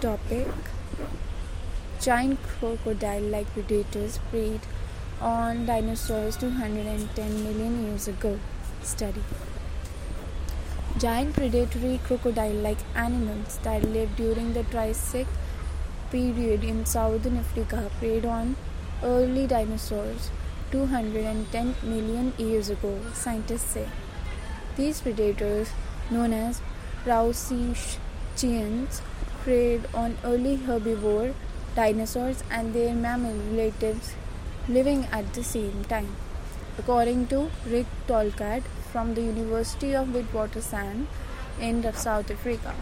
topic Giant crocodile like predators preyed on dinosaurs 210 million years ago. Study Giant predatory crocodile like animals that lived during the Triassic period in southern Africa preyed on early dinosaurs 210 million years ago, scientists say. These predators, known as Rauisuchians, preyed on early herbivore dinosaurs and their mammal relatives living at the same time. According to Rick Tolchard from the University of Witwatersrand in South Africa.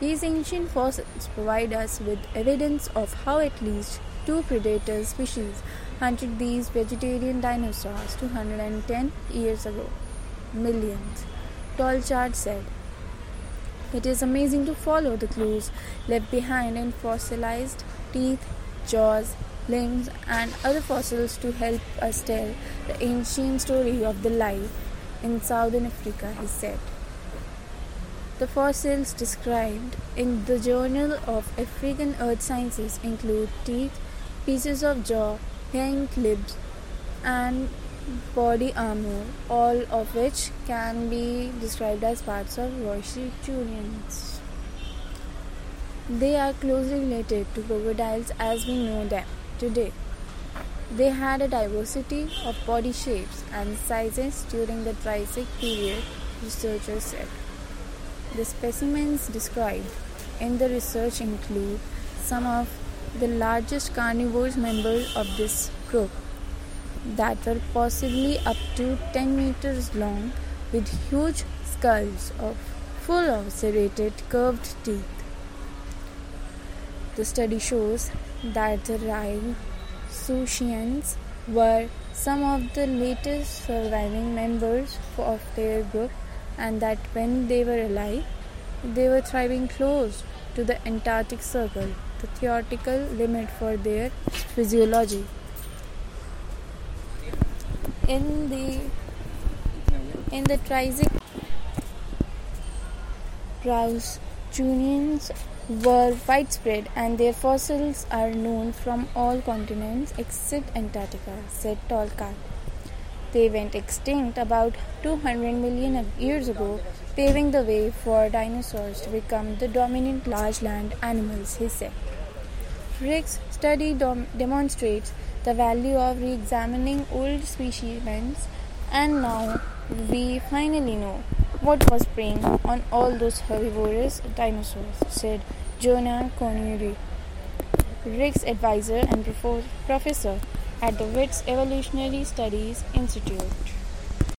These ancient fossils provide us with evidence of how at least two predator species hunted these vegetarian dinosaurs 210 years ago. Millions. Tolchard said. It is amazing to follow the clues left behind in fossilized teeth, jaws, limbs, and other fossils to help us tell the ancient story of the life in southern Africa, he said. The fossils described in the Journal of African Earth Sciences include teeth, pieces of jaw, hair clips, and body armor, all of which can be described as parts of Rauisuchians. They are closely related to crocodiles as we know them today. They had a diversity of body shapes and sizes during the Triassic period, researchers said. The specimens described in the research include some of the largest carnivores members of this group that were possibly up to 10 meters long with huge skulls of full of serrated curved teeth. The study shows that the Rauisuchians were some of the latest surviving members of their group and that when they were alive, they were thriving close to the Antarctic Circle, the theoretical limit for their physiology in the in the Triassic Rauisuchians were widespread and their fossils are known from all continents except Antarctica, said Tolchard. They went extinct about 200 million years ago, paving the way for dinosaurs to become the dominant large land animals, he said. Rick's study dom- demonstrates the value of re examining old specimens, and now we finally know what was preying on all those herbivorous dinosaurs, said Jonah Connery, Rick's advisor and professor at the WITS Evolutionary Studies Institute.